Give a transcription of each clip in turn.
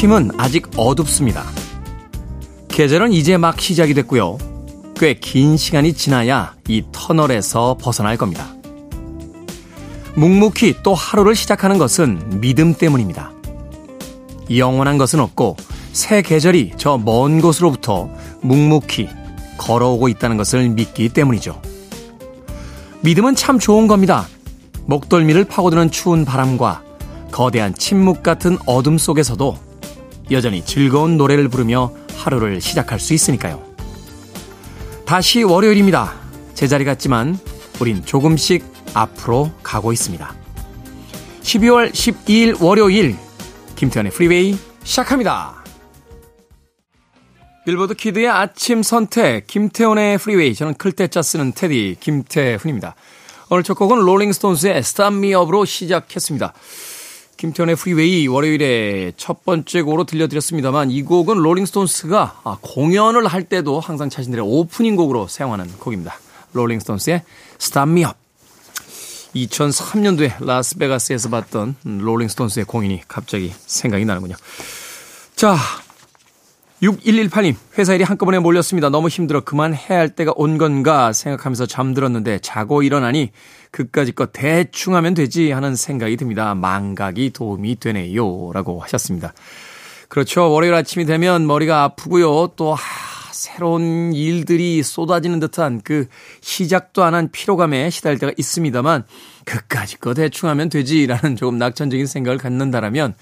아침은 아직 어둡습니다. 계절은 이제 막 시작이 됐고요. 꽤 긴 시간이 지나야 이 터널에서 벗어날 겁니다. 묵묵히 또 하루를 시작하는 것은 믿음 때문입니다. 영원한 것은 없고 새 계절이 저 먼 곳으로부터 묵묵히 걸어오고 있다는 것을 믿기 때문이죠. 믿음은 참 좋은 겁니다. 목덜미를 파고드는 추운 바람과 거대한 침묵 같은 어둠 속에서도 여전히 즐거운 노래를 부르며 하루를 시작할 수 있으니까요. 다시 월요일입니다. 제자리 같지만 우린 조금씩 앞으로 가고 있습니다. 12월 12일 월요일 김태훈의 프리웨이 시작합니다. 빌보드 키드의 아침 선택 김태훈의 프리웨이 저는 클 태 자 쓰는 테디 김태훈입니다. 오늘 첫 곡은 롤링스톤스의 Start Me Up으로 시작했습니다. 김태훈의 프리웨이 월요일에 첫 번째 곡으로 들려드렸습니다만 이 곡은 롤링스톤스가 아, 공연을 할 때도 항상 자신들의 오프닝 곡으로 사용하는 곡입니다. 롤링스톤스의 Start Me Up. 2003년도에 라스베가스에서 봤던 롤링스톤스의 공연이 갑자기 생각이 나는군요. 자, 6118님, 회사 일이 한꺼번에 몰렸습니다. 너무 힘들어 그만해야 할 때가 온 건가 생각하면서 잠들었는데 자고 일어나니 그까짓 거 대충 하면 되지 하는 생각이 듭니다. 망각이 도움이 되네요. 라고 하셨습니다. 그렇죠. 월요일 아침이 되면 머리가 아프고요. 또, 하, 새로운 일들이 쏟아지는 듯한 그 시작도 안 한 피로감에 시달릴 때가 있습니다만 그까짓 거 대충 하면 되지라는 조금 낙천적인 생각을 갖는다라면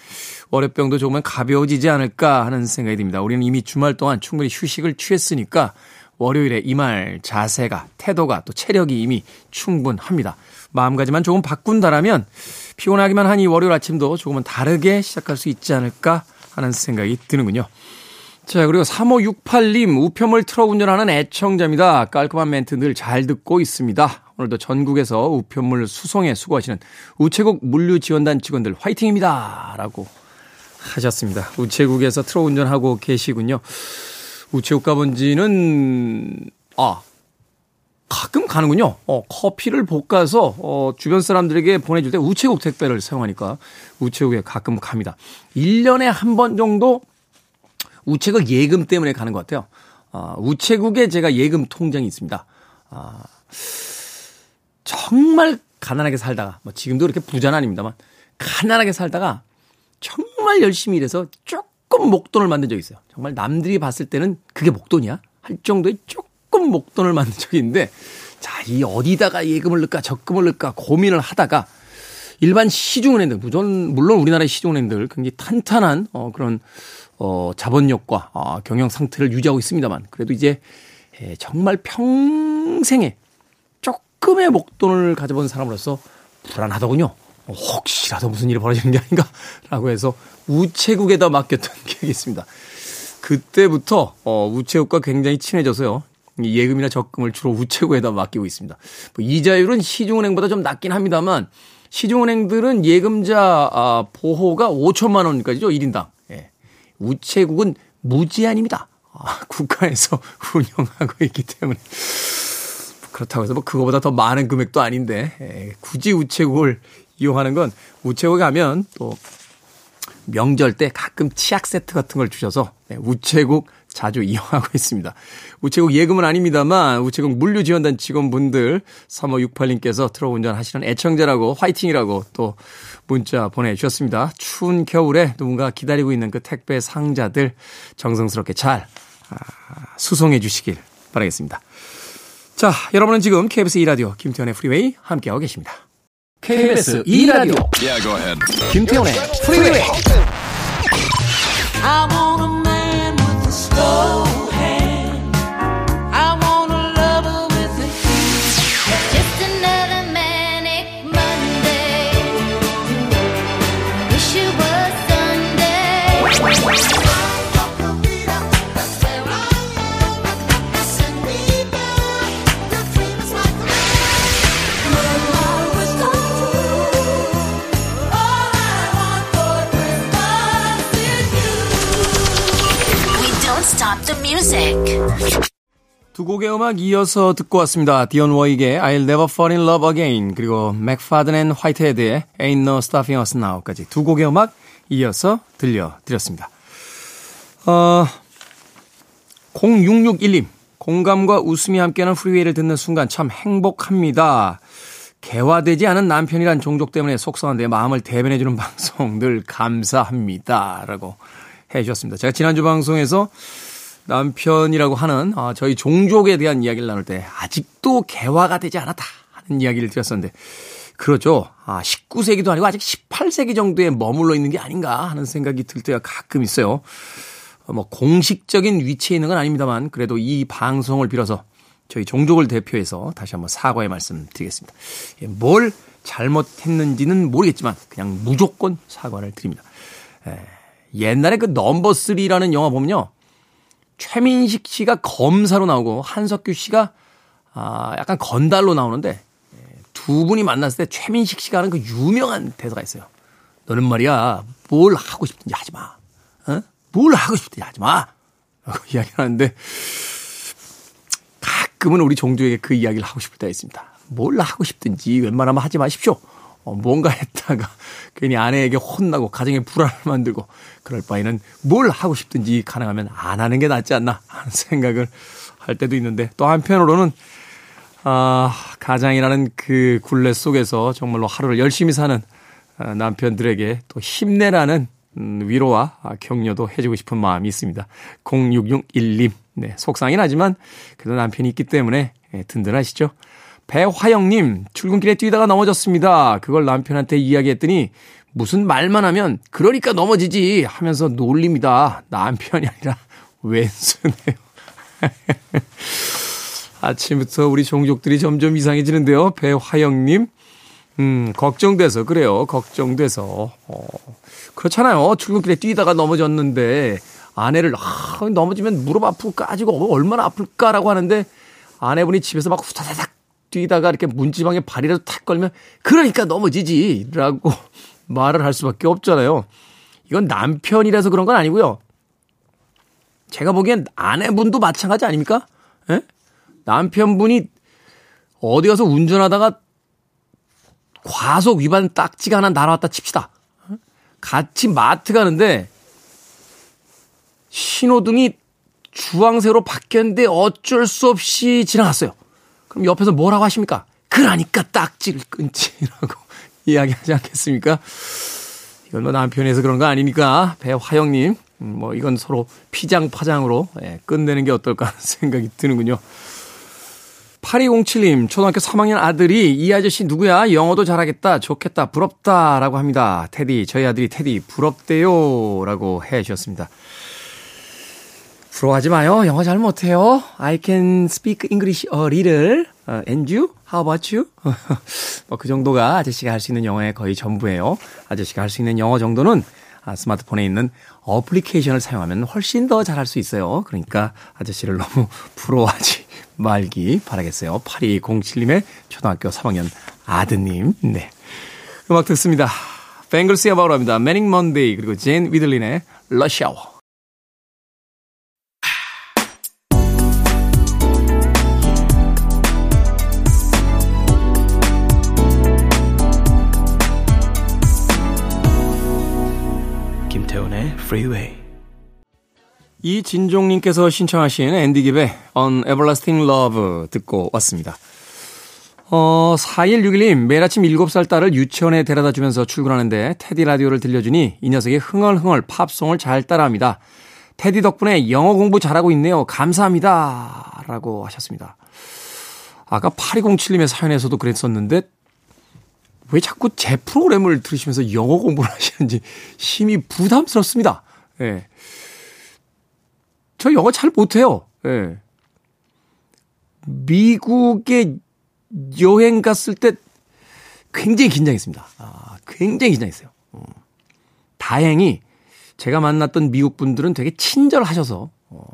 월요병도 조금은 가벼워지지 않을까 하는 생각이 듭니다. 우리는 이미 주말 동안 충분히 휴식을 취했으니까 월요일에 임할 자세가, 태도가 또 체력이 이미 충분합니다. 마음가짐만 조금 바꾼다라면 피곤하기만 하니 월요일 아침도 조금은 다르게 시작할 수 있지 않을까 하는 생각이 드는군요. 자, 그리고 3568님, 우편물 트럭 운전하는 애청자입니다. 깔끔한 멘트 늘 잘 듣고 있습니다. 오늘도 전국에서 우편물 수송에 수고하시는 우체국 물류지원단 직원들 화이팅입니다. 라고 하셨습니다. 우체국에서 트럭 운전하고 계시군요. 우체국 가본 지는, 아, 가끔 가는군요. 어, 커피를 볶아서, 어, 주변 사람들에게 보내줄 때 우체국 택배를 사용하니까 우체국에 가끔 갑니다. 1년에 한 번 정도 우체국 예금 때문에 가는 것 같아요. 아, 우체국에 제가 예금 통장이 있습니다. 아, 정말 가난하게 살다가, 뭐 지금도 그렇게 부자는 아닙니다만, 가난하게 살다가 정말 열심히 일해서 조금 목돈을 만든 적이 있어요. 정말 남들이 봤을 때는 그게 목돈이야? 할 정도의 조금 목돈을 만든 적이 있는데, 자, 이 어디다가 예금을 넣을까, 적금을 넣을까 고민을 하다가, 일반 시중은행들, 물론 우리나라의 시중은행들 굉장히 탄탄한, 어, 그런, 어, 자본력과 어, 경영 상태를 유지하고 있습니다만, 그래도 이제, 에, 정말 평생에 조금의 목돈을 가져본 사람으로서 불안하더군요. 어, 혹시라도 무슨 일이 벌어지는 게 아닌가라고 해서 우체국에다 맡겼던 기억이 있습니다. 그때부터 어, 우체국과 굉장히 친해져서요. 예금이나 적금을 주로 우체국에다 맡기고 있습니다. 뭐 이자율은 시중은행보다 좀 낮긴 합니다만 시중은행들은 예금자 아, 보호가 5천만 원까지죠. 1인당. 예. 우체국은 무제한입니다. 아, 국가에서 운영하고 있기 때문에 그렇다고 해서 뭐 그거보다 더 많은 금액도 아닌데 예, 굳이 우체국을 이용하는 건 우체국에 가면 또 명절 때 가끔 치약 세트 같은 걸 주셔서 네, 우체국 자주 이용하고 있습니다. 우체국 예금은 아닙니다만 우체국 물류지원단 직원분들 3568님께서 트럭 운전하시는 애청자라고 화이팅이라고 또 문자 보내주셨습니다. 추운 겨울에 누군가 기다리고 있는 그 택배 상자들 정성스럽게 잘 아, 수송해 주시길 바라겠습니다. 자, 여러분은 지금 KBS 2라디오 김태훈의 프리웨이 함께하고 계십니다. KBS 2라디오. Yeah, 김태훈의 프리웨이 두 곡의 음악 이어서 듣고 왔습니다. 디온 워윅의 I'll Never Fall in Love Again 그리고 맥파든 앤 화이트헤드의 Ain't No Stopping Us Now까지 두 곡의 음악 이어서 들려드렸습니다. 어, 0661님, 공감과 웃음이 함께하는 프리웨이를 듣는 순간 참 행복합니다. 개화되지 않은 남편이란 종족 때문에 속상한데 마음을 대변해주는 방송 늘 감사합니다. 라고 해 주셨습니다. 제가 지난주 방송에서 남편이라고 하는 아, 저희 종족에 대한 이야기를 나눌 때 아직도 개화가 되지 않았다 하는 이야기를 드렸었는데 그렇죠. 아, 19세기도 아니고 아직 18세기 정도에 머물러 있는 게 아닌가 하는 생각이 들 때가 가끔 있어요. 어, 뭐 공식적인 위치에 있는 건 아닙니다만 그래도 이 방송을 빌어서 저희 종족을 대표해서 다시 한번 사과의 말씀 드리겠습니다. 예, 뭘 잘못했는지는 모르겠지만 그냥 무조건 사과를 드립니다. 에, 옛날에 그 넘버 3라는 영화 보면요. 최민식 씨가 검사로 나오고 한석규 씨가 아, 약간 건달로 나오는데 두 분이 만났을 때 최민식 씨가 하는 그 유명한 대사가 있어요. 너는 말이야 뭘 하고 싶든지 하지 마. 어? 뭘 하고 싶든지 하지 마. 라고 이야기를 하는데 가끔은 우리 종조에게 그 이야기를 하고 싶을 때가 있습니다. 뭘 하고 싶든지 웬만하면 하지 마십시오. 어, 뭔가 했다가 괜히 아내에게 혼나고 가정에 불안을 만들고 그럴 바에는 뭘 하고 싶든지 가능하면 안 하는 게 낫지 않나 하는 생각을 할 때도 있는데 또 한편으로는 아, 가장이라는 그 굴레 속에서 정말로 하루를 열심히 사는 아, 남편들에게 또 힘내라는 음, 위로와 격려도 해주고 싶은 마음이 있습니다. 0661님. 네, 속상하긴 하지만 그래도 남편이 있기 때문에 예, 든든하시죠? 배화영님, 출근길에 뛰다가 넘어졌습니다. 그걸 남편한테 이야기했더니 무슨 말만 하면 그러니까 넘어지지 하면서 놀립니다. 남편이 아니라 왼손에요. 아침부터 우리 종족들이 점점 이상해지는데요. 배화영님, 음, 걱정돼서 그래요. 걱정돼서. 어, 그렇잖아요. 출근길에 뛰다가 넘어졌는데 아내를 아, 넘어지면 무릎 아프고 까지고 얼마나 아플까라고 하는데 아내분이 집에서 막 후다다닥 뛰다가 이렇게 문지방에 발이라도 탁 걸면 그러니까 넘어지지라고 말을 할 수밖에 없잖아요. 이건 남편이라서 그런 건 아니고요. 제가 보기엔 아내분도 마찬가지 아닙니까? 예? 남편분이 어디 가서 운전하다가 과속 위반 딱지가 하나 날아왔다 칩시다. 같이 마트 가는데 신호등이 주황색으로 바뀌었는데 어쩔 수 없이 지나갔어요. 그럼 옆에서 뭐라고 하십니까? 그러니까 딱지를 끊지라고 이야기하지 않겠습니까? 이건 뭐 남편에서 그런 거 아닙니까? 배화영님. 음, 뭐 이건 서로 피장파장으로 예, 끝내는 게 어떨까 하는 생각이 드는군요. 8207님, 초등학교 3학년 아들이 이 아저씨 누구야? 영어도 잘하겠다. 좋겠다. 부럽다. 라고 합니다. 테디, 저희 아들이 테디, 부럽대요. 라고 해 주셨습니다. 부러워하지 마요. 영어 잘 못해요. I can speak English a little. Uh, and you? How about you? 뭐 그 정도가 아저씨가 할 수 있는 영어의 거의 전부예요. 아저씨가 할 수 있는 영어 정도는 아, 스마트폰에 있는 어플리케이션을 사용하면 훨씬 더 잘할 수 있어요. 그러니까 아저씨를 너무 부러워하지 말기 바라겠어요. 8207님의 초등학교 3학년 아드님. 네. 음악 듣습니다. 뱅글스의 바우라입니다. Manic Monday 그리고 제인 위들린의 러시아워. Freeway. 이진종님께서 신청하신 앤디 깁의 On Everlasting Love 듣고 왔습니다. 어, 4161님, 매일 아침 7살 딸을 유치원에 데려다 주면서 출근하는데 테디 라디오를 들려주니 이 녀석이 흥얼흥얼 팝송을 잘 따라합니다. 테디 덕분에 영어 공부 잘하고 있네요. 감사합니다. 라고 하셨습니다. 아까 8207님의 사연에서도 그랬었는데 왜 자꾸 제 프로그램을 들으시면서 영어 공부를 하시는지 심히 부담스럽습니다. 예. 네. 저 영어 잘 못해요. 예. 미국에 여행 갔을 때 굉장히 긴장했습니다. 아, 굉장히 긴장했어요. 어. 다행히 제가 만났던 미국 분들은 되게 친절하셔서 어,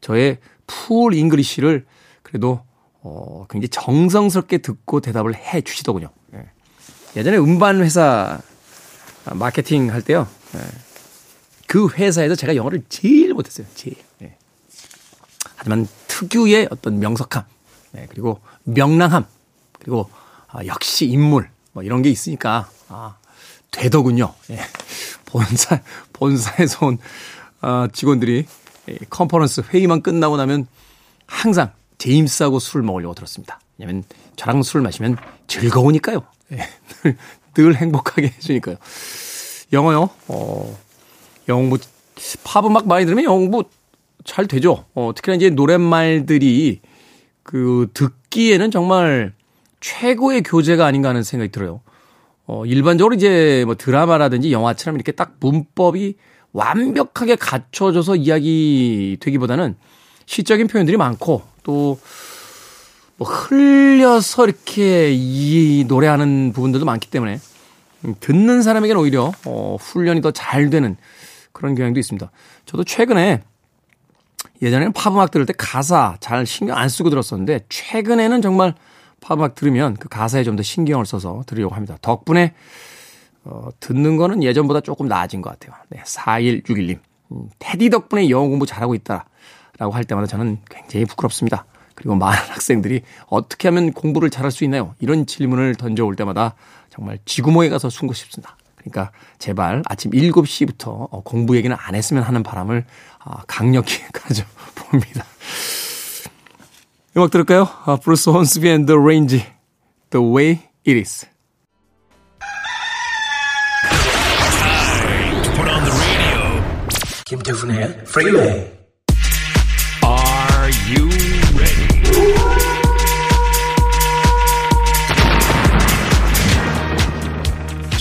저의 poor English를 그래도 어, 굉장히 정성스럽게 듣고 대답을 해 주시더군요. 예. 예전에 음반 회사 마케팅 할 때요. 예. 그 회사에서 제가 영어를 제일 못했어요. 제일. 네. 하지만 특유의 어떤 명석함, 네, 그리고 명랑함, 그리고 아, 역시 인물, 뭐 이런 게 있으니까 아, 되더군요. 예. 본사, 본사에서 온, 어, 직원들이 컨퍼런스 회의만 끝나고 나면 항상 제임스하고 술을 먹으려고 들었습니다. 왜냐면 저랑 술을 마시면 즐거우니까요. 예. 늘, 늘 행복하게 해주니까요. 영어요? 어, 영어 뭐, 팝 음악 많이 들으면 영어 뭐, 잘 되죠. 어, 특히나 이제 노랫말들이 그 듣기에는 정말 최고의 교재가 아닌가 하는 생각이 들어요. 어, 일반적으로 이제 뭐 드라마라든지 영화처럼 이렇게 딱 문법이 완벽하게 갖춰져서 이야기 되기보다는 시적인 표현들이 많고 또 뭐 흘려서 이렇게 이 노래하는 부분들도 많기 때문에 듣는 사람에게는 오히려 어, 훈련이 더 잘 되는 그런 경향도 있습니다. 저도 최근에 예전에는 팝 음악 들을 때 가사 잘 신경 안 쓰고 들었었는데 최근에는 정말 팝 음악 들으면 그 가사에 좀 더 신경을 써서 들으려고 합니다. 덕분에 어, 듣는 거는 예전보다 조금 나아진 것 같아요. 네, 4161님. 음, 테디 덕분에 영어 공부 잘하고 있다. 라고 할 때마다 저는 굉장히 부끄럽습니다. 그리고 많은 학생들이 어떻게 하면 공부를 잘할 수 있나요? 이런 질문을 던져올 때마다 정말 쥐구멍에 가서 숨고 싶습니다. 그러니까 제발 아침 7시부터 어, 공부 얘기는 안 했으면 하는 바람을 아, 강력히 가져봅니다. 음악 들을까요? 아, 브루스 혼스비 앤 더 레인지 The Way It Is 김태훈의 Are you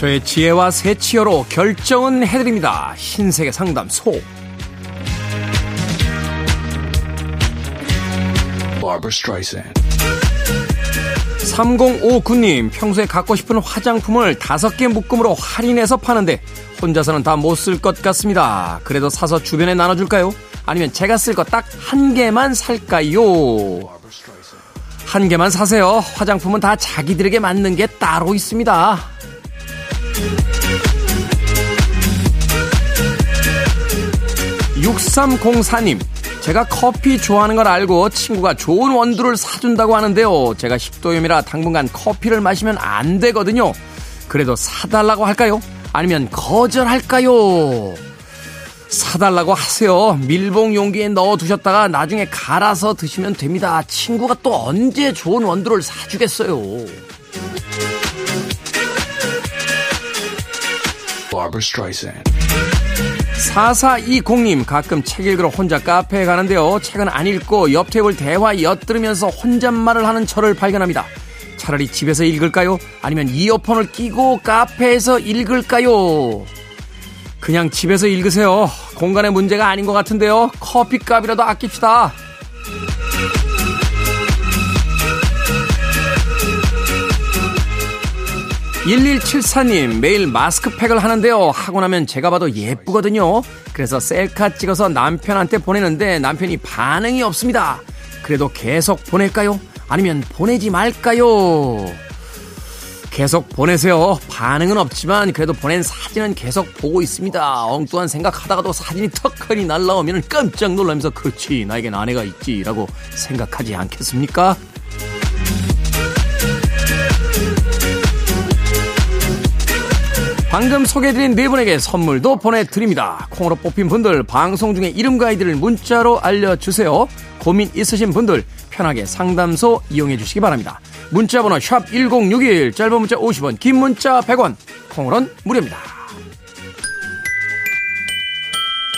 저의 지혜와 새치어로 결정은 해드립니다. 흰색의 상담소 3059님, 평소에 갖고 싶은 화장품을 5개 묶음으로 할인해서 파는데 혼자서는 다 못 쓸 것 같습니다. 그래도 사서 주변에 나눠줄까요? 아니면 제가 쓸 거 딱 한 개만 살까요? 한 개만 사세요. 화장품은 다 자기들에게 맞는 게 따로 있습니다. 6304님, 제가 커피 좋아하는 걸 알고 친구가 좋은 원두를 사준다고 하는데요. 제가 식도염이라 당분간 커피를 마시면 안 되거든요. 그래도 사달라고 할까요? 아니면 거절할까요? 사달라고 하세요. 밀봉 용기에 넣어 두셨다가 나중에 갈아서 드시면 됩니다. 친구가 또 언제 좋은 원두를 사주겠어요. 4420님 가끔 책 읽으러 혼자 카페에 가는데요. 책은 안 읽고 옆 테이블 대화 엿들으면서 혼잣말을 하는 저를 발견합니다. 차라리 집에서 읽을까요? 아니면 이어폰을 끼고 카페에서 읽을까요? 그냥 집에서 읽으세요. 공간의 문제가 아닌 것 같은데요. 커피값이라도 아낍시다. 1174님, 매일 마스크팩을 하는데요. 하고 나면 제가 봐도 예쁘거든요. 그래서 셀카 찍어서 남편한테 보내는데 남편이 반응이 없습니다. 그래도 계속 보낼까요? 아니면 보내지 말까요? 계속 보내세요. 반응은 없지만 그래도 보낸 사진은 계속 보고 있습니다. 엉뚱한 생각하다가도 사진이 턱하니 날라오면 깜짝 놀라면서 그렇지 나에겐 아내가 있지라고 생각하지 않겠습니까? 방금 소개해드린 네 분에게 선물도 보내드립니다. 콩으로 뽑힌 분들 방송 중에 이름과 아이디를 문자로 알려주세요. 고민 있으신 분들 편하게 상담소 이용해 주시기 바랍니다. 문자번호 샵 1061 짧은 문자 50원 긴 문자 100원 콩으로는 무료입니다.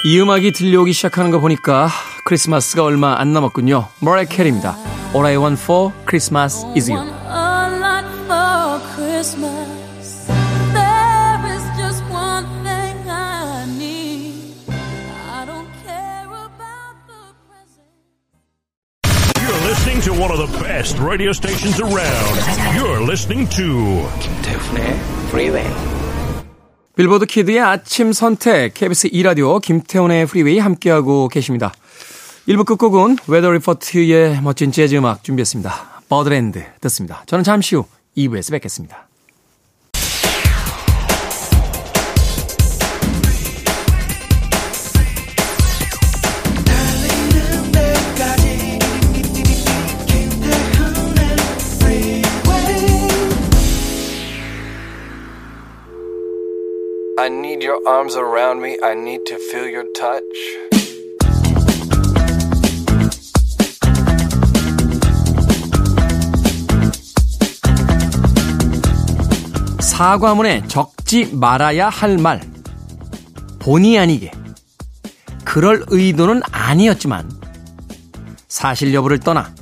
이 음악이 들려오기 시작하는 거 보니까 크리스마스가 얼마 안 남았군요. 머라이어 캐리입니다. All I want for Christmas is you. The best radio stations around. You're listening to 김태훈의 Freeway. 빌보드 키드의 아침 선택 KBS 2 라디오 김태훈의 프리웨이 함께하고 계십니다. 1부 끝곡은 웨더 리포트의 멋진 재즈 음악 준비했습니다. Birdland 듣습니다. 저는 잠시 후 2부에서 뵙겠습니다. I need your arms around me. I need to feel your touch. 사과문에 적지 말아야 할 말. 본의 아니게. 그럴 의도는 아니었지만, 사실 여부를 떠나,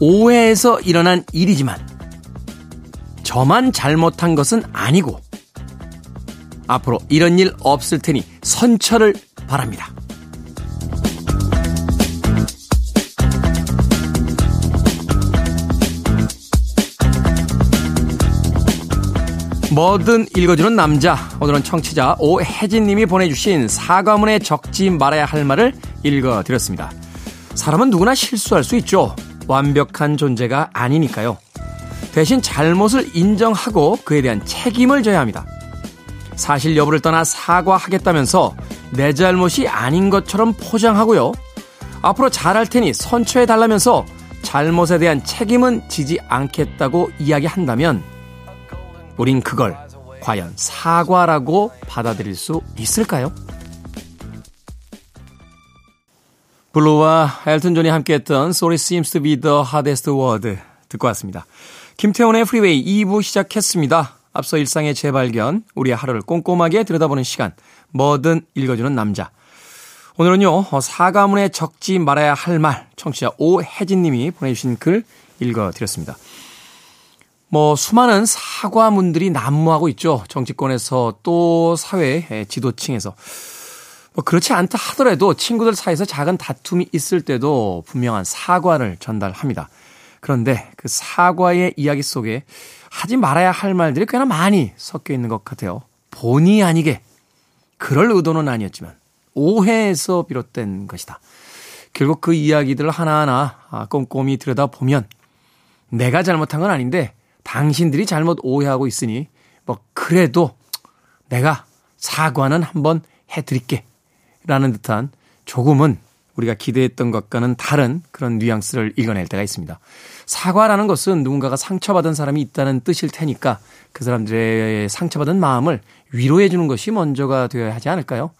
오해에서 일어난 일이지만, 저만 잘못한 것은 아니고, 앞으로 이런 일 없을 테니 선처를 바랍니다. 뭐든 읽어주는 남자. 오늘은 청취자 오혜진님이 보내주신 사과문에 적지 말아야 할 말을 읽어드렸습니다. 사람은 누구나 실수할 수 있죠. 완벽한 존재가 아니니까요. 대신 잘못을 인정하고 그에 대한 책임을 져야 합니다. 사실 여부를 떠나 사과하겠다면서 내 잘못이 아닌 것처럼 포장하고요. 앞으로 잘할 테니 선처해 달라면서 잘못에 대한 책임은 지지 않겠다고 이야기한다면 우린 그걸 과연 사과라고 받아들일 수 있을까요? 블루와 엘튼 존이 함께했던 Sorry Seems to be the hardest word 듣고 왔습니다. 김태훈의 프리웨이 2부 시작했습니다. 앞서 일상의 재발견, 우리의 하루를 꼼꼼하게 들여다보는 시간, 뭐든 읽어주는 남자. 오늘은요, 사과문에 적지 말아야 할 말, 청취자 오혜진님이 보내주신 글 읽어드렸습니다. 뭐 수많은 사과문들이 난무하고 있죠. 정치권에서 또 사회 지도층에서. 뭐 그렇지 않다 하더라도 친구들 사이에서 작은 다툼이 있을 때도 분명한 사과를 전달합니다. 그런데 그 사과의 이야기 속에 하지 말아야 할 말들이 꽤나 많이 섞여 있는 것 같아요. 본의 아니게 그럴 의도는 아니었지만 오해에서 비롯된 것이다. 결국 그 이야기들을 하나하나 꼼꼼히 들여다보면 내가 잘못한 건 아닌데 당신들이 잘못 오해하고 있으니 뭐 그래도 내가 사과는 한번 해드릴게 라는 듯한 조금은 우리가 기대했던 것과는 다른 그런 뉘앙스를 읽어낼 때가 있습니다. 사과라는 것은 누군가가 상처받은 사람이 있다는 뜻일 테니까 그 사람들의 상처받은 마음을 위로해 주는 것이 먼저가 되어야 하지 않을까요?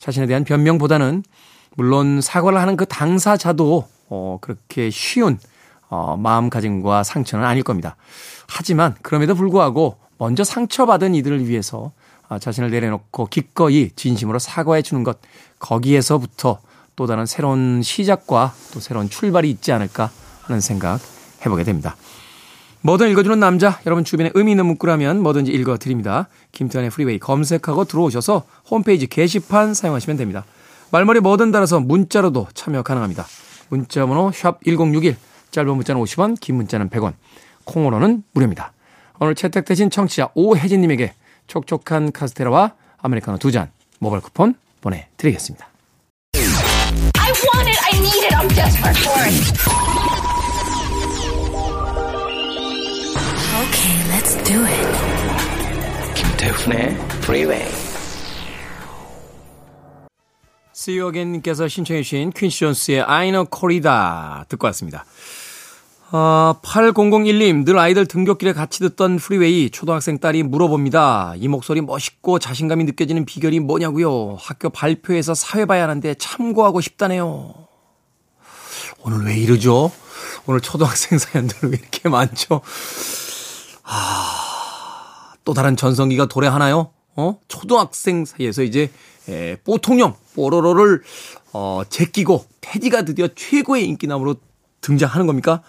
자신에 대한 변명보다는 물론 사과를 하는 그 당사자도 어 그렇게 쉬운 어 마음가짐과 상처는 아닐 겁니다. 하지만 그럼에도 불구하고 먼저 상처받은 이들을 위해서 아, 자신을 내려놓고 기꺼이 진심으로 사과해 주는 것 거기에서부터 또 다른 새로운 시작과 또 새로운 출발이 있지 않을까 하는 생각 해보게 됩니다. 뭐든 읽어주는 남자, 여러분 주변에 의미 있는 문구라면 뭐든지 읽어드립니다. 김태환의 프리웨이 검색하고 들어오셔서 홈페이지 게시판 사용하시면 됩니다. 말머리 뭐든 달아서 문자로도 참여 가능합니다. 문자번호 샵 1061, 짧은 문자는 50원, 긴 문자는 100원. 콩으로는 무료입니다. 오늘 채택되신 청취자 오혜진님에게 촉촉한 카스테라와 아메리카노 두 잔 모바일 쿠폰 보내드리겠습니다. I want it, I need it, I'm desperate for it. Okay, let's do it. 김태훈의 Freeway. See you again님께서 신청해 주신 퀸시 존스의 Ai No Corrida 듣고 왔습니다. 아, 8001님, 늘 아이들 등굣길에 같이 듣던 프리웨이 초등학생 딸이 물어봅니다. 이 목소리 멋있고 자신감이 느껴지는 비결이 뭐냐고요? 학교 발표에서 사회 봐야 하는데 참고하고 싶다네요. 오늘 왜 이러죠? 오늘 초등학생 사연들 왜 이렇게 많죠? 아, 또 다른 전성기가 도래하나요? 어? 초등학생 사이에서 이제, 에, 뽀통령, 뽀로로를, 어, 제끼고, 테디가 드디어 최고의 인기남으로 등장하는 겁니까?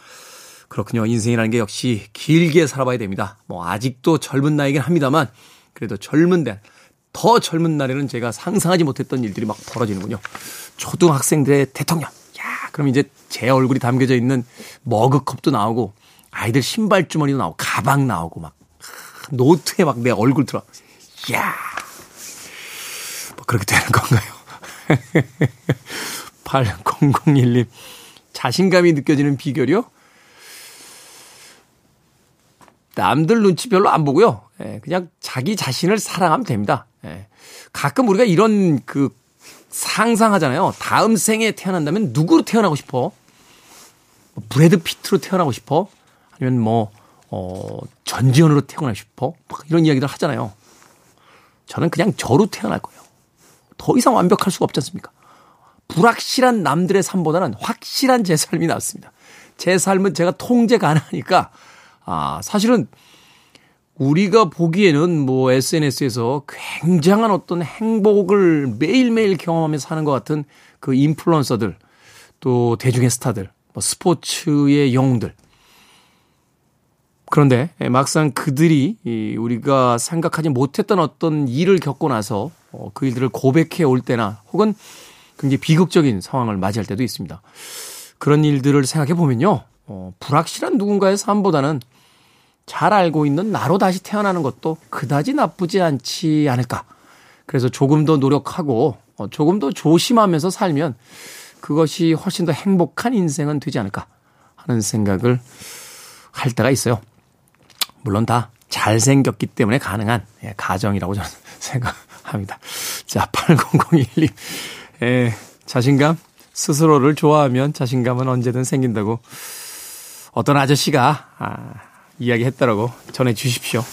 그렇군요. 인생이라는 게 역시 길게 살아봐야 됩니다. 뭐 아직도 젊은 나이긴 합니다만 그래도 젊은 날, 더 젊은 날에는 제가 상상하지 못했던 일들이 막 벌어지는군요. 초등학생들의 대통령. 야, 그럼 이제 제 얼굴이 담겨져 있는 머그컵도 나오고 아이들 신발 주머니도 나오고 가방 나오고 막 노트에 막 내 얼굴 들어. 야. 뭐 그렇게 되는 건가요? 8001님. 자신감이 느껴지는 비결이요? 남들 눈치 별로 안 보고요. 예, 그냥 자기 자신을 사랑하면 됩니다. 예. 가끔 우리가 이런 그 상상하잖아요. 다음 생에 태어난다면 누구로 태어나고 싶어? 뭐 브래드 피트로 태어나고 싶어? 아니면 뭐, 어, 전지현으로 태어나고 싶어? 이런 이야기들 하잖아요. 저는 그냥 저로 태어날 거예요. 더 이상 완벽할 수가 없지 않습니까? 불확실한 남들의 삶보다는 확실한 제 삶이 낫습니다. 제 삶은 제가 통제 가능하니까, 아, 사실은 우리가 보기에는 뭐 SNS에서 굉장한 어떤 행복을 매일매일 경험하며 사는 것 같은 그 인플루언서들, 또 대중의 스타들, 뭐 스포츠의 영웅들. 그런데 막상 그들이 우리가 생각하지 못했던 어떤 일을 겪고 나서 어, 그 일들을 고백해 올 때나 혹은 굉장히 비극적인 상황을 맞이할 때도 있습니다. 그런 일들을 생각해 보면요. 어, 불확실한 누군가의 삶보다는 잘 알고 있는 나로 다시 태어나는 것도 그다지 나쁘지 않지 않을까. 그래서 조금 더 노력하고 어, 조금 더 조심하면서 살면 그것이 훨씬 더 행복한 인생은 되지 않을까 하는 생각을 할 때가 있어요. 물론 다 잘생겼기 때문에 가능한 예, 가정이라고 저는 생각합니다. 자, 8001님. 예, 자신감? 스스로를 좋아하면 자신감은 언제든 생긴다고 어떤 아저씨가 아, 이야기했다라고 전해 주십시오.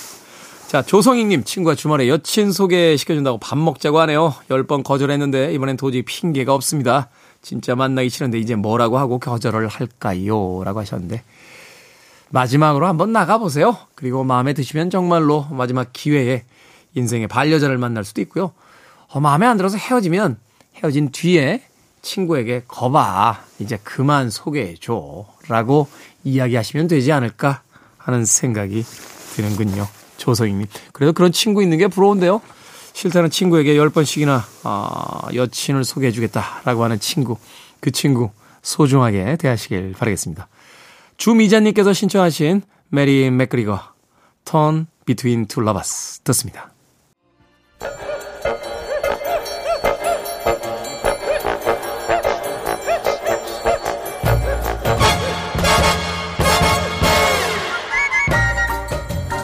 자, 조성익님 친구가 주말에 여친 소개시켜준다고 밥 먹자고 하네요. 10번 거절했는데 이번엔 도저히 핑계가 없습니다. 진짜 만나기 싫은데 이제 뭐라고 하고 거절을 할까요? 라고 하셨는데 마지막으로 한번 나가보세요. 그리고 마음에 드시면 정말로 마지막 기회에 인생의 반려자를 만날 수도 있고요. 어, 마음에 안 들어서 헤어지면 헤어진 뒤에 친구에게 거봐. 이제 그만 소개해줘. 라고 이야기하시면 되지 않을까 하는 생각이 드는군요. 조성희님. 그래도 그런 친구 있는 게 부러운데요. 싫다는 친구에게 10번씩이나 어, 여친을 소개해 주겠다라고 하는 친구. 그 친구 소중하게 대하시길 바라겠습니다. 주미자님께서 신청하신 메리 맥그리거 Turn Between Two Lovers 듣습니다.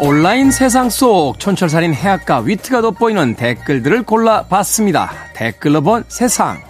온라인 세상 속 촌철살인 해악과 위트가 돋보이는 댓글들을 골라봤습니다. 댓글로 본 세상.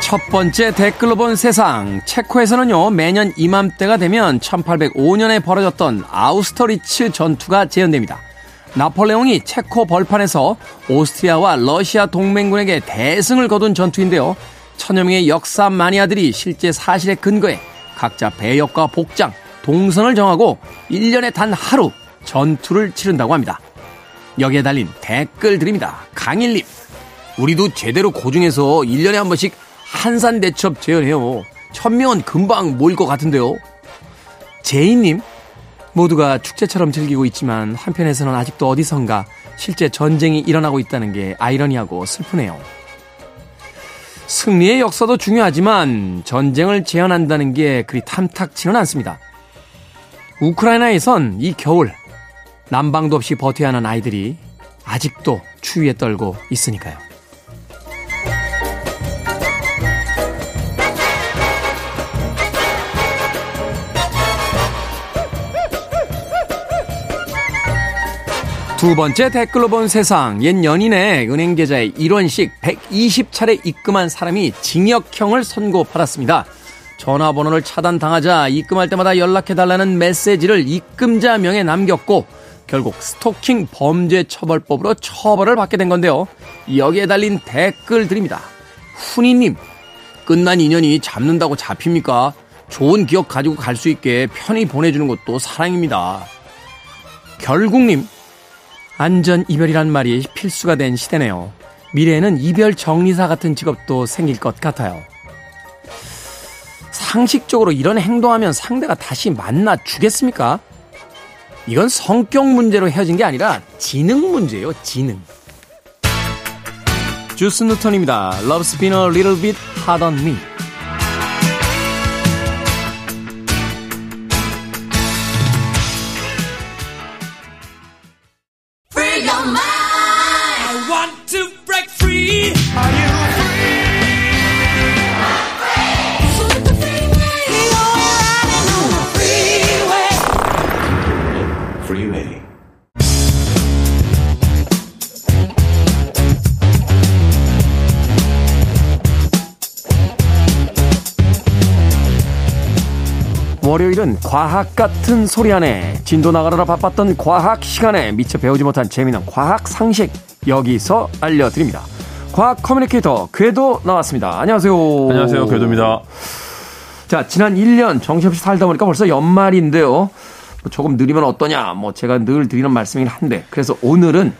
첫 번째 댓글로 본 세상. 체코에서는요, 매년 이맘때가 되면 1805년에 벌어졌던 아우스터리츠 전투가 재현됩니다. 나폴레옹이 체코 벌판에서 오스트리아와 러시아 동맹군에게 대승을 거둔 전투인데요. 천여 명의 역사 마니아들이 실제 사실에 근거해 각자 배역과 복장, 동선을 정하고 1년에 단 하루 전투를 치른다고 합니다. 여기에 달린 댓글들입니다. 강일님, 우리도 제대로 고중해서 1년에 한 번씩 한산대첩 재현해요. 천명은 금방 모일 것 같은데요. 제이님, 모두가 축제처럼 즐기고 있지만 한편에서는 아직도 어디선가 실제 전쟁이 일어나고 있다는 게 아이러니하고 슬프네요. 승리의 역사도 중요하지만 전쟁을 재현한다는 게 그리 탐탁치는 않습니다. 우크라이나에선 이 겨울 난방도 없이 버텨야 하는 아이들이 아직도 추위에 떨고 있으니까요. 두 번째 댓글로 본 세상. 옛 연인의 은행 계좌에 1원씩 120차례 입금한 사람이 징역형을 선고 받았습니다. 전화번호를 차단당하자 입금할 때마다 연락해달라는 메시지를 입금자 명에 남겼고 결국 스토킹 범죄 처벌법으로 처벌을 받게 된 건데요. 여기에 달린 댓글들입니다. 훈이님, 끝난 인연이 잡는다고 잡힙니까? 좋은 기억 가지고 갈 수 있게 편히 보내주는 것도 사랑입니다. 결국님, 안전 이별이란 말이 필수가 된 시대네요. 미래에는 이별 정리사 같은 직업도 생길 것 같아요. 상식적으로 이런 행동하면 상대가 다시 만나 주겠습니까? 이건 성격 문제로 헤어진 게 아니라 지능 문제예요, 지능. 주스 누턴입니다. Love's been a little bit hard on me. 월요일은 과학 같은 소리 안에 진도 나가느라 바빴던 과학 시간에 미처 배우지 못한 재미난 과학 상식 여기서 알려드립니다. 과학 커뮤니케이터 궤도 나왔습니다. 안녕하세요. 안녕하세요. 궤도입니다. 자, 지난 1년 정신없이 살다 보니까 벌써 연말인데요. 뭐 조금 느리면 어떠냐? 뭐 제가 늘 드리는 말씀이긴 한데. 그래서 오늘은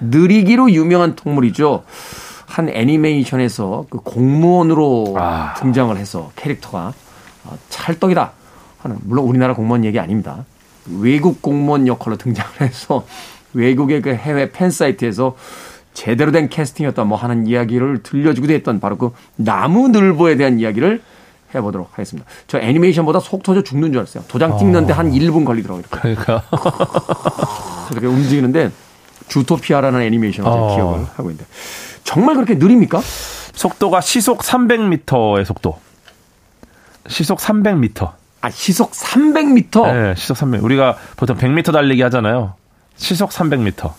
느리기로 유명한 동물이죠. 한 애니메이션에서 그 공무원으로 아. 등장을 해서 캐릭터가 아, 찰떡이다 하는 물론 우리나라 공무원 얘기 아닙니다. 외국 공무원 역할로 등장을 해서 외국의 그 해외 팬 사이트에서 제대로 된 캐스팅이었다 뭐 하는 이야기를 들려주기도 했던 바로 그 나무늘보에 대한 이야기를 해보도록 하겠습니다. 저 애니메이션보다 속 터져 죽는 줄 알았어요. 도장 찍는데 한 1분 걸리더라고요. 그러니까 이렇게 움직이는데 주토피아라는 애니메이션을 어. 기억을 하고 있는데 정말 그렇게 느립니까? 속도가 시속 300m의 속도. 시속 300m. 아 시속 300m. 네, 시속 300. 우리가 보통 100m 달리기 하잖아요. 시속 300m.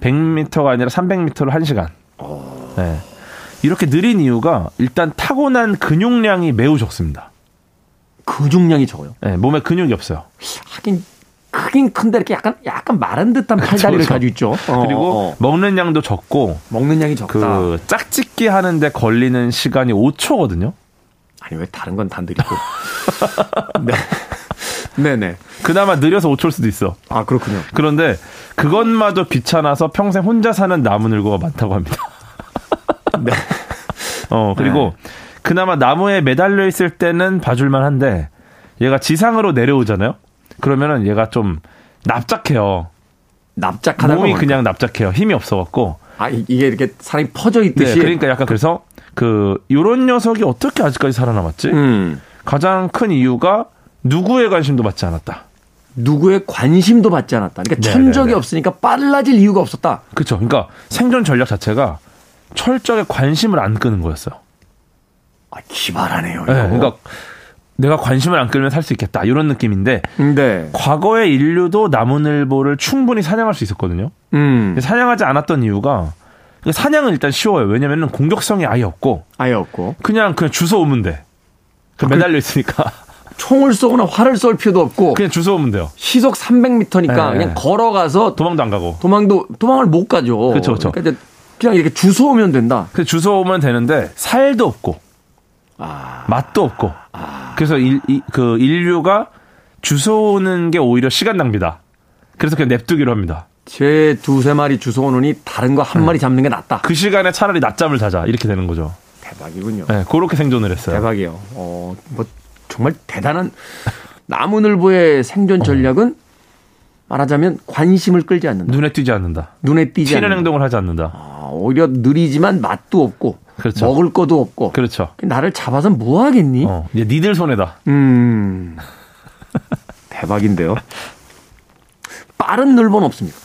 100m가 아니라 300m를 1시간. 네. 이렇게 느린 이유가 일단 타고난 근육량이 매우 적습니다. 근육량이 적어요. 네, 몸에 근육이 없어요. 하긴 크긴 큰데 이렇게 약간 약간 마른 듯한 팔다리를 그렇죠. 가지고 있죠. 어, 그리고 어, 어. 먹는 양도 적고 먹는 양이 적다. 그 짝짓기 하는데 걸리는 시간이 5초거든요. 아니 왜 다른 건 다 느리고. 네. 네네. 그나마 느려서 5초일 수도 있어. 아 그렇군요. 그런데 그것마저 귀찮아서 평생 혼자 사는 나무늘보가 많다고 합니다. 네. 어, 그리고 그나마 나무에 매달려 있을 때는 봐줄만 한데 얘가 지상으로 내려오잖아요? 그러면은 얘가 좀 납작해요. 납작하다가 몸이? 그냥 납작해요. 힘이 없어갖고. 아 이- 이게 이렇게 사람이 퍼져 네, 있듯이. 그러니까 약간 그래서 그, 요런 녀석이 어떻게 아직까지 살아남았지? 음. 가장 큰 이유가 누구의 관심도 받지 않았다. 누구의 관심도 받지 않았다. 그러니까 네, 천적이 네, 네. 없으니까 빨라질 이유가 없었다. 그쵸. 그러니까 생존 전략 자체가 철저하게 관심을 안 끄는 거였어요. 아, 기발하네요. 네. 그러니까 내가 관심을 안 끌면 살 수 있겠다 이런 느낌인데 네. 과거의 인류도 나무늘보를 충분히 사냥할 수 있었거든요. 음. 사냥하지 않았던 이유가 그 사냥은 일단 쉬워요. 왜냐면은 공격성이 아예 없고 아예 없고. 그냥 그냥 주워 오면 돼. 그 매달려 있으니까 총을 쏘거나 활을 쏠 필요도 없고. 그냥 주워 오면 돼요. 시속 300m니까 네. 그냥 걸어가서 도망도 안 가고. 도망도 도망을 못 가죠. 그쵸, 그쵸. 러니까 이제 그냥 이렇게 주워 오면 된다. 그 주워 오면 되는데 살도 없고 아. 맛도 없고. 그래서 일, 이- 그 인류가 주워 오는 게 오히려 시간 낭비다. 그래서 그냥 냅두기로 합니다. 제 두세 마리 주워 오느니 다른 거 한 마리 잡는 게 낫다. 그 시간에 차라리 낮잠을 자자 이렇게 되는 거죠. 대박이군요. 네, 그렇게 생존을 했어요. 대박이에요. 어, 뭐 정말 대단한 나무늘보의 생존 전략은 말하자면 관심을 끌지 않는다. 눈에 띄지 않는다. 눈에 띄지 튀는 않는다. 행동을 하지 않는다. 아, 오히려 느리지만 맛도 없고 그렇죠. 먹을 것도 없고 그렇죠. 나를 잡아서 뭐 하겠니? 어, 이제 니들 손에다. 음. 대박인데요. 빠른 늘보는 없습니다.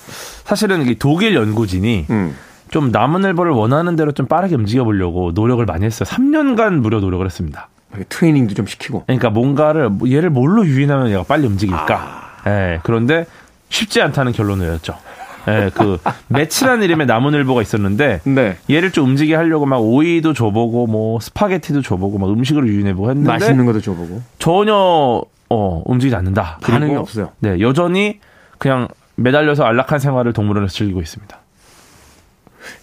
사실은 이 독일 연구진이 음. 좀 나무늘보를 원하는 대로 좀 빠르게 움직여 보려고 노력을 많이 했어요. 3년간 무려 노력을 했습니다. 트레이닝도 좀 시키고. 그러니까 뭔가를 뭐 얘를 뭘로 유인하면 얘가 빨리 움직일까? 예, 그런데 쉽지 않다는 결론을 내렸죠. 예, 그 매치라는 이름의 나무늘보가 있었는데 네. 얘를 좀 움직이게 하려고 막 오이도 줘보고 뭐 스파게티도 줘보고 막 음식으로 유인해보고 했는데 맛있는 것도 줘보고. 전혀 어 움직이지 않는다. 반응이 그리고 없어요. 네, 여전히 그냥 매달려서 안락한 생활을 동물원에서 즐기고 있습니다.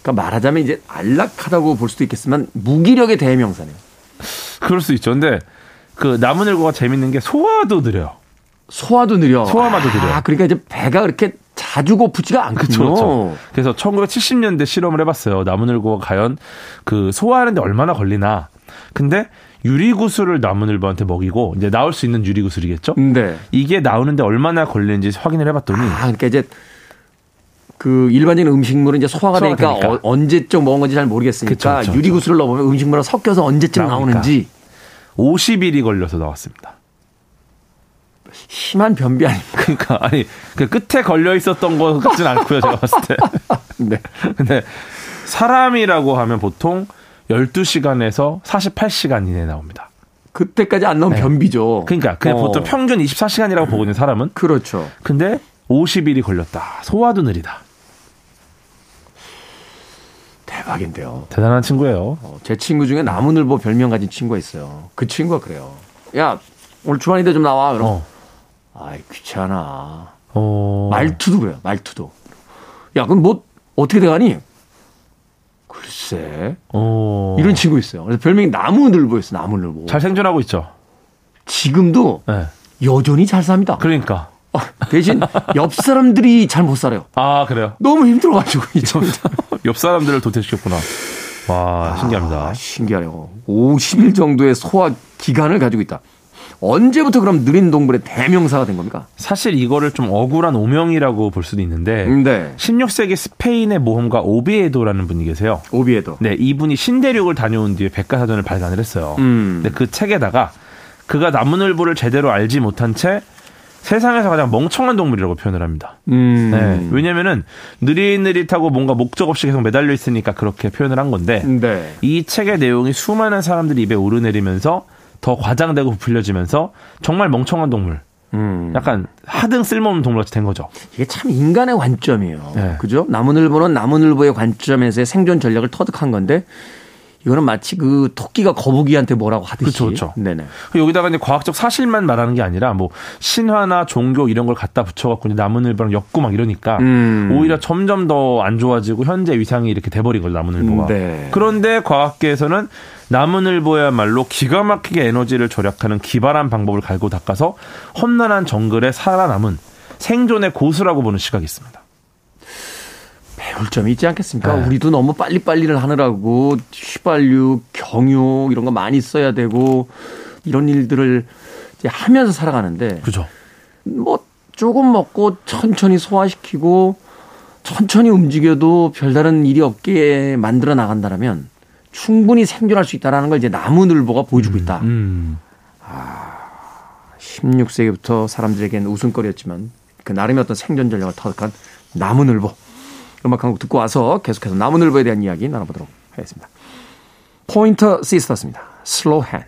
그러니까 말하자면 이제 안락하다고 볼 수도 있겠지만 무기력의 대명사네요. 그럴 수 있죠. 근데 그 나무늘보가 재밌는 게 소화도 느려요. 소화도 느려. 소화마도 느려. 아, 그러니까 이제 배가 그렇게 자주 고프지가 않군요. 그렇죠. 그렇죠. 그래서 1970년대 실험을 해봤어요. 나무늘보가 과연 그 소화하는데 얼마나 걸리나. 근데 유리구슬을 나무늘보한테 먹이고 이제 나올 수 있는 유리구슬이겠죠. 네. 이게 나오는데 얼마나 걸리는지 확인을 해봤더니 아, 그러니까 이제 그 일반적인 음식물은 이제 소화가, 소화가 되니까, 되니까. 어, 언제쯤 먹은 건지 잘 모르겠으니까 그쵸, 그쵸, 유리구슬을 넣어보면 음식물하고 섞여서 언제쯤 나오니까. 나오는지 50일이 걸려서 나왔습니다. 심한 변비 아닙니까? 그러니까 아니 그 끝에 걸려 있었던 것 같진 않고요. 제가 봤을 때. 네. 근데 사람이라고 하면 보통 12시간에서 48시간 이내에 나옵니다. 그때까지 안 나오면 네. 변비죠. 그러니까 그냥 어. 보통 평균 24시간이라고 보거든요, 사람은. 그렇죠. 근데 50일이 걸렸다. 소화도 느리다. 대박인데요. 대단한 친구예요. 어, 제 친구 중에 나무늘보 별명 가진 친구가 있어요. 그 친구가 그래요. 야, 오늘 주말인데 좀 나와. 그럼. 어. 아이, 귀찮아. 어. 말투도 그래요, 말투도. 야, 그럼 뭐, 어떻게 돼가니? 글쎄. 어. 이런 친구 있어요. 그래서 별명이 나무늘보였어, 나무늘보. 잘 생존하고 있죠. 지금도 네. 여전히 잘 삽니다. 그러니까. 어, 대신 옆 사람들이 잘 못 살아요. 아, 그래요. 너무 힘들어가지고, 이 친구. 옆 사람들을 도태시켰구나. 와, 신기합니다. 아, 신기하네요. 50일 정도의 소화 기간을 가지고 있다. 언제부터 그럼 느린 동물의 대명사가 된 겁니까? 사실 이거를 좀 억울한 오명이라고 볼 수도 있는데 네. 16세기 스페인의 모험가 오비에도라는 분이 계세요. 오비에도. 네, 이분이 신대륙을 다녀온 뒤에 백과사전을 발간을 했어요. 음. 근데 그 책에다가 그가 나무늘보를 제대로 알지 못한 채 세상에서 가장 멍청한 동물이라고 표현을 합니다. 음. 네, 왜냐면은 느릿느릿하고 뭔가 목적 없이 계속 매달려 있으니까 그렇게 표현을 한 건데 네. 이 책의 내용이 수많은 사람들이 입에 오르내리면서 더 과장되고 부풀려지면서 정말 멍청한 동물, 음. 약간 하등 쓸모없는 동물같이 된 거죠. 이게 참 인간의 관점이에요. 네. 그죠? 나무늘보는 나무늘보의 관점에서의 생존 전략을 터득한 건데 이거는 마치 그 토끼가 거북이한테 뭐라고 하듯이. 그쵸. 네네. 여기다가 이제 과학적 사실만 말하는 게 아니라 뭐 신화나 종교 이런 걸 갖다 붙여갖고 이제 나무늘보랑 엮고 막 이러니까 음. 오히려 점점 더 안 좋아지고 현재 위상이 이렇게 돼버린 거죠 나무늘보가. 네. 그런데 과학계에서는 나무늘보야말로 기가 막히게 에너지를 절약하는 기발한 방법을 갈고 닦아서 험난한 정글에 살아남은 생존의 고수라고 보는 시각이 있습니다. 배울 점이 있지 않겠습니까? 네. 우리도 너무 빨리빨리를 하느라고 휘발유, 경유 이런 거 많이 써야 되고 이런 일들을 이제 하면서 살아가는데 그죠? 뭐 조금 먹고 천천히 소화시키고 천천히 움직여도 별다른 일이 없게 만들어 나간다면 충분히 생존할 수 있다라는 걸 이제 나무늘보가 보여주고 있다. 음. 16세기부터 사람들에게는 웃음거리였지만 그 나름의 어떤 생존 전략을 터득한 나무늘보. 음악 한 곡 듣고 와서 계속해서 나무늘보에 대한 이야기 나눠보도록 하겠습니다. 포인터 시스터스입니다. Slow Hand.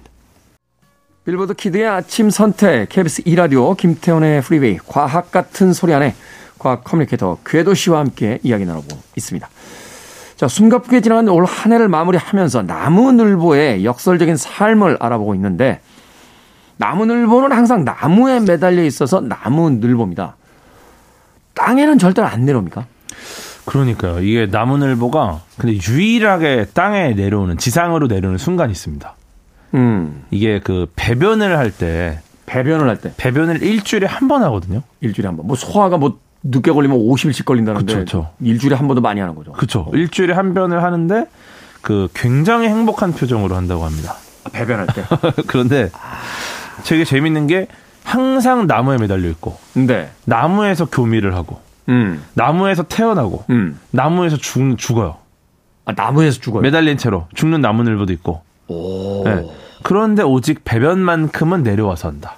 빌보드 키드의 아침 선택, KBS 2라디오, 김태훈의 프리웨이, 과학 같은 소리 안에 과학 커뮤니케이터 궤도 씨와 함께 이야기 나눠보고 있습니다. 자, 숨가쁘게 지나간 올 한 해를 마무리하면서 나무늘보의 역설적인 삶을 알아보고 있는데 나무늘보는 항상 나무에 매달려 있어서 나무늘보입니다. 땅에는 절대 안 내려옵니까? 그러니까요. 이게 나무늘보가 근데 유일하게 땅에 내려오는 지상으로 내려오는 순간이 있습니다. 음, 이게 그 배변을 할 때 배변을 할 때 배변을 일주일에 한 번 하거든요. 일주일에 한 번. 뭐 소화가 뭐 늦게 걸리면 50일씩 걸린다는데 그쵸, 그쵸. 일주일에 한 번도 많이 하는 거죠. 그렇죠. 일주일에 한 변을 하는데 그 굉장히 행복한 표정으로 한다고 합니다. 배변할 때. 그런데 되게 재밌는 게 항상 나무에 매달려 있고 네. 나무에서 교미를 하고 음, 나무에서 태어나고 음. 나무에서 죽, 죽어요. 아, 나무에서 죽어요. 매달린 채로 죽는 나무늘보도 있고. 오. 네. 그런데 오직 배변만큼은 내려와서 한다.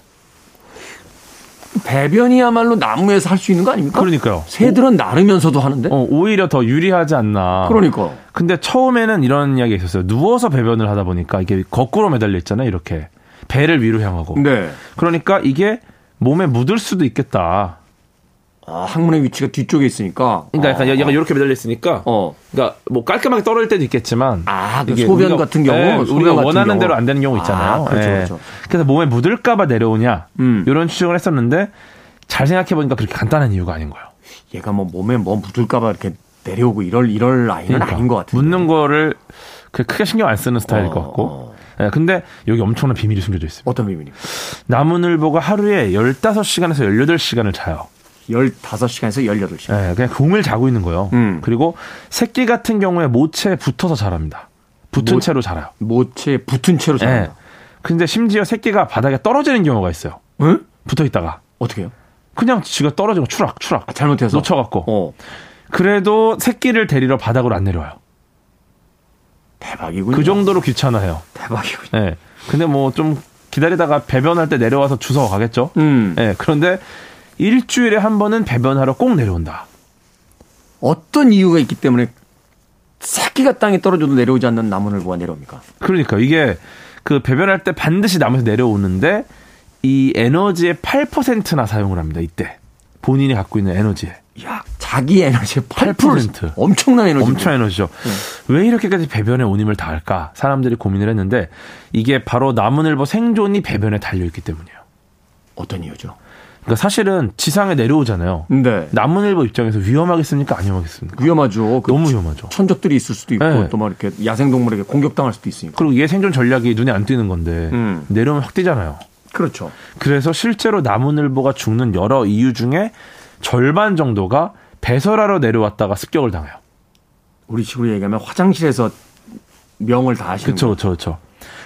배변이야말로 나무에서 할 수 있는 거 아닙니까? 그러니까요. 새들은 나르면서도 하는데. 어, 오히려 더 유리하지 않나. 그러니까. 근데 처음에는 이런 이야기가 있었어요. 누워서 배변을 하다 보니까 이게 거꾸로 매달려 있잖아요. 이렇게 배를 위로 향하고. 네. 그러니까 이게 몸에 묻을 수도 있겠다. 아, 항문의 위치가 뒤쪽에 있으니까. 그러니까 약간 어. 얘가 이렇게 매달려 있으니까. 어. 그러니까 뭐 깔끔하게 떨어질 때도 있겠지만. 아, 그 소변 우리가- 같은 경우. 네, 소변 우리가 같은 원하는 경우. 대로 안 되는 경우 있잖아요. 아, 그렇죠, 예. 그렇죠. 그래서 몸에 묻을까봐 내려오냐. 음. 이런 추정을 했었는데 잘 생각해 보니까 그렇게 간단한 이유가 아닌 거예요. 얘가 뭐 몸에 뭐 묻을까봐 이렇게 내려오고 이럴, 이럴 아이는 아닌 것 같아요. 묻는 거를 그 크게 신경 안 쓰는 스타일일 것 같고. 어. 예, 근데 여기 엄청난 비밀이 숨겨져 있습니다. 어떤 비밀입니까? 나무늘보가 하루에 15시간에서 18시간을 자요. 15시간에서 18시간. 예, 그냥 공을 자고 있는 거예요. 음. 그리고 새끼 같은 경우에 모체에 붙어서 자랍니다. 붙은 모- 채로 자라요. 모체에 붙은 채로 예. 자란다. 근데 심지어 새끼가 바닥에 떨어지는 경우가 있어요. 응? 붙어 있다가. 어떻게 해요? 그냥 지가 떨어지고 추락, 추락. 아, 잘못해서. 놓쳐갖고. 어. 그래도 새끼를 데리러 바닥으로 안 내려와요. 대박이군요. 그 정도로 귀찮아해요. 대박이군요. 예. 근데 뭐 좀 기다리다가 배변할 때 내려와서 주워 가겠죠. 음. 예. 그런데 일주일에 한 번은 배변하러 꼭 내려온다. 어떤 이유가 있기 때문에 새끼가 땅에 떨어져도 내려오지 않는 나무늘보가 내려옵니까? 그러니까 이게 그 배변할 때 반드시 나무에서 내려오는데 이 에너지의 8%나 사용을 합니다. 이때 본인이 갖고 있는 에너지에 야, 자기 에너지의 8%. 8%. 엄청난 에너지. 엄청 에너지죠. 왜 이렇게까지 배변에 온 힘을 다할까? 사람들이 고민을 했는데 이게 바로 나무늘보 생존이 배변에 달려 있기 때문이에요. 어떤 이유죠? 그러니까 사실은 지상에 내려오잖아요. 네. 나무늘보 입장에서 위험하겠습니까? 안 위험하겠습니까? 위험하죠. 그 너무 위험하죠. 천적들이 있을 수도 있고 네. 또막 이렇게 야생동물에게 공격당할 수도 있으니까. 그리고 이게 생존 전략이 눈에 안 띄는 건데 음. 내려오면 확 뛰잖아요. 그렇죠. 그래서 실제로 나무늘보가 죽는 여러 이유 중에 절반 정도가 배설하러 내려왔다가 습격을 당해요. 우리 식으로 얘기하면 화장실에서 명을 다 하시는 그렇죠, 그렇죠, 그렇죠.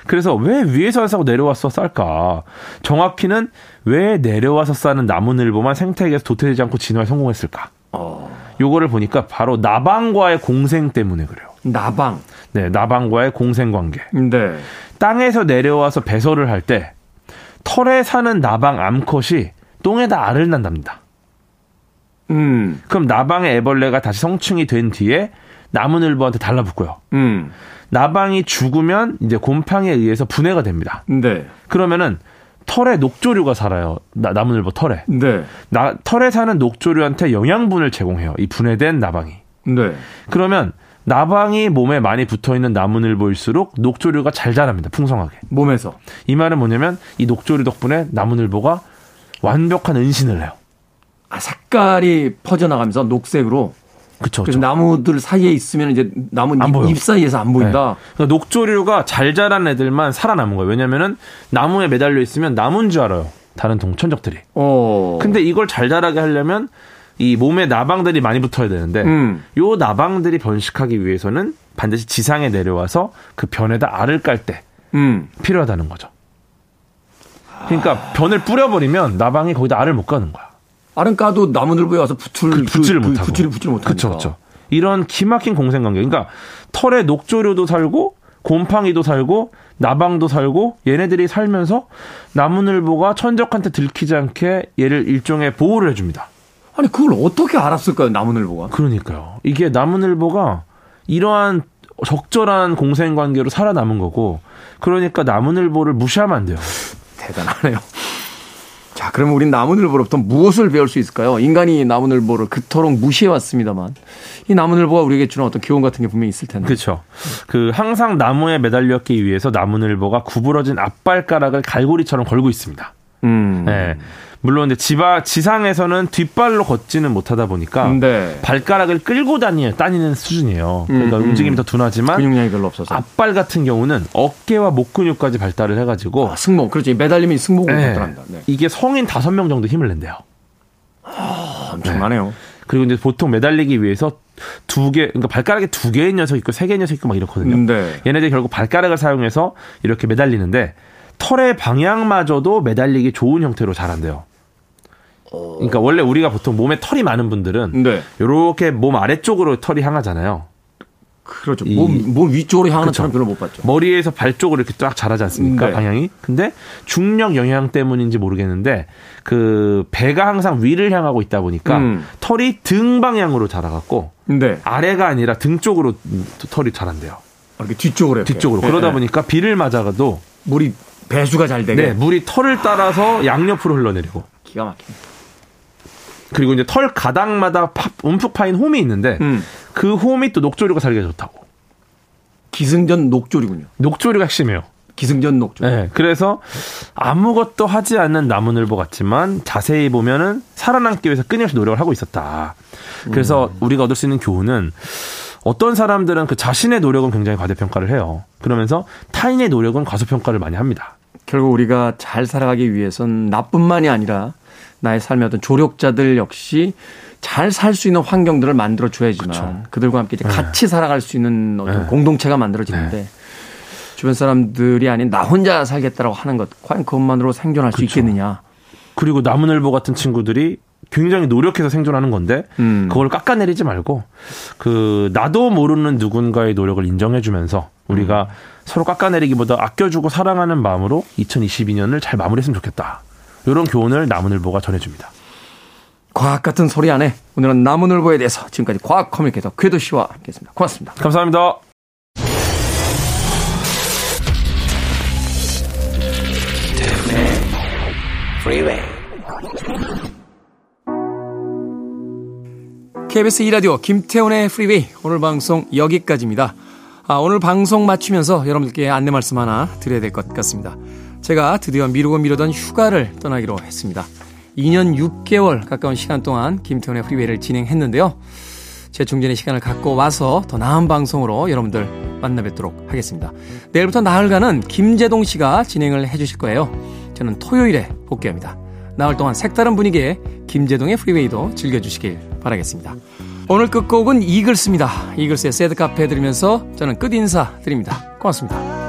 그래서 왜 위에서 싸고 내려와서 쌀까? 정확히는 왜 내려와서 싸는 나무늘보만 생태계에서 도태되지 않고 진화에 성공했을까? 어, 요거를 보니까 바로 나방과의 공생 때문에 그래요. 나방. 네, 나방과의 공생 관계. 네. 땅에서 내려와서 배설을 할 때 털에 사는 나방 암컷이 똥에다 알을 낳답니다. 음. 그럼 나방의 애벌레가 다시 성충이 된 뒤에 나무늘보한테 달라붙고요. 음. 나방이 죽으면 이제 곰팡이에 의해서 분해가 됩니다. 네. 그러면은 털에 녹조류가 살아요. 나, 나무늘보 털에. 네. 나, 털에 사는 녹조류한테 영양분을 제공해요. 이 분해된 나방이. 네. 그러면 나방이 몸에 많이 붙어 있는 나무늘보일수록 녹조류가 잘 자랍니다. 풍성하게. 몸에서. 이 말은 뭐냐면 이 녹조류 덕분에 나무늘보가 완벽한 은신을 해요. 아, 색깔이 퍼져나가면서 녹색으로. 그래서 그쵸. 나무들 사이에 있으면 이제 나무. 잎, 잎 사이에서 안 보인다. 네. 그러니까 녹조류가 잘 자란 애들만 살아남은 거예요. 왜냐면은 나무에 매달려 있으면 나무인 줄 알아요. 다른 동천적들이. 어. 근데 이걸 잘 자라게 하려면 이 몸에 나방들이 많이 붙어야 되는데 음. 요 나방들이 번식하기 위해서는 반드시 지상에 내려와서 그 변에다 알을 깔때 음. 필요하다는 거죠. 그러니까 변을 뿌려버리면 나방이 거기다 알을 못 가는 거야. 알은 까도 나무늘보에 와서 붙을 그 붙지를 그, 못하고. 붙지를 붙지를 못하니까. 그쵸, 그쵸. 이런 기막힌 공생관계. 그러니까 털에 녹조류도 살고 곰팡이도 살고 나방도 살고 얘네들이 살면서 나무늘보가 천적한테 들키지 않게 얘를 일종의 보호를 해줍니다. 아니 그걸 어떻게 알았을까요 나무늘보가? 그러니까요. 이게 나무늘보가 이러한 적절한 공생관계로 살아남은 거고 그러니까 나무늘보를 무시하면 안 돼요. 대단하네요. 자, 그러면 우린 나무늘보로부터 무엇을 배울 수 있을까요? 인간이 나무늘보를 그토록 무시해왔습니다만 이 나무늘보가 우리에게 주는 어떤 교훈 같은 게 분명히 있을 텐데. 그렇죠. 그 항상 나무에 매달렸기 위해서 나무늘보가 구부러진 앞발가락을 갈고리처럼 걸고 있습니다. 음. 네. 물론 이제 지바, 지상에서는 뒷발로 걷지는 못하다 보니까 네. 발가락을 끌고 다니, 다니는 수준이에요. 그러니까 음, 음. 움직임이 더 둔하지만 근육량이 별로 없어서. 앞발 같은 경우는 어깨와 목 근육까지 발달을 해가지고 아, 승모. 그렇죠. 매달리면 승모근이 네. 발달합니다. 네. 이게 성인 다섯 명 정도 힘을 낸대요. 엄청나네요. 그리고 이제 보통 매달리기 위해서 두 개, 그러니까 발가락에 두 개의 녀석 있고 세 개의 녀석 있고 막 이렇거든요. 네. 얘네들이 결국 발가락을 사용해서 이렇게 매달리는데 털의 방향마저도 매달리기 좋은 형태로 자란대요. 그러니까 원래 우리가 보통 몸에 털이 많은 분들은 네. 이렇게 몸 아래쪽으로 털이 향하잖아요. 그렇죠. 이- 몸, 몸 위쪽으로 향하는 그쵸. 사람 별로 못 봤죠. 머리에서 발 쪽으로 이렇게 쫙 자라지 않습니까? 네. 방향이. 근데 중력 영향 때문인지 모르겠는데 그 배가 항상 위를 향하고 있다 보니까 음. 털이 등 방향으로 자라갖고 네. 아래가 아니라 등 쪽으로 털이 자란대요. 이렇게 뒤쪽으로 이렇게. 뒤쪽으로. 네, 그러다 네. 보니까 비를 맞아가도 물이 배수가 잘 되게 네, 물이 털을 따라서 양옆으로 흘러내리고 기가 막히네. 그리고 이제 털 가닥마다 파- 움푹 파인 홈이 있는데 음. 그 홈이 또 녹조류가 살기가 좋다고. 기승전 녹조리군요. 녹조류가 핵심이에요. 기승전 녹조리. 네, 그래서 아무것도 하지 않는 나무늘보 같지만 자세히 보면은 살아남기 위해서 끊임없이 노력을 하고 있었다. 그래서 우리가 얻을 수 있는 교훈은 어떤 사람들은 그 자신의 노력은 굉장히 과대평가를 해요. 그러면서 타인의 노력은 과소평가를 많이 합니다. 결국 우리가 잘 살아가기 위해선 나뿐만이 아니라 나의 삶의 어떤 조력자들 역시 잘 살 수 있는 환경들을 만들어 줘야지만 그들과 함께 이제 같이 살아갈 수 있는 어떤 네. 공동체가 만들어지는데 주변 사람들이 아닌 나 혼자 살겠다라고 하는 것 과연 그것만으로 생존할 수 있겠느냐. 그리고 나무늘보 같은 친구들이 굉장히 노력해서 생존하는 건데 음. 그걸 깎아내리지 말고 그 나도 모르는 누군가의 노력을 인정해주면서 우리가 음. 서로 깎아내리기보다 아껴주고 사랑하는 마음으로 2022년을 잘 마무리했으면 좋겠다. 이런 교훈을 나무늘보가 전해줍니다. 과학 같은 소리 안에 오늘은 나무늘보에 대해서 지금까지 과학 커뮤니케이터 궤도 씨와 함께했습니다. 고맙습니다. 감사합니다. KBS 2라디오 김태훈의 프리웨이 오늘 방송 여기까지입니다. 아, 오늘 방송 마치면서 여러분들께 안내 말씀 하나 드려야 될 것 같습니다. 제가 드디어 미루고 미루던 휴가를 떠나기로 했습니다. 2년 6개월 가까운 시간 동안 김태훈의 프리웨이를 진행했는데요. 재충전의 시간을 갖고 와서 더 나은 방송으로 여러분들 만나 뵙도록 하겠습니다. 내일부터 나흘간은 김재동 씨가 진행을 해주실 거예요. 저는 토요일에 복귀합니다. 나흘 동안 색다른 분위기의 김재동의 프리웨이도 즐겨주시길 바라겠습니다. 오늘 끝곡은 이글스입니다. 이글스의 새드 카페 들으면서 저는 끝 인사 드립니다. 고맙습니다.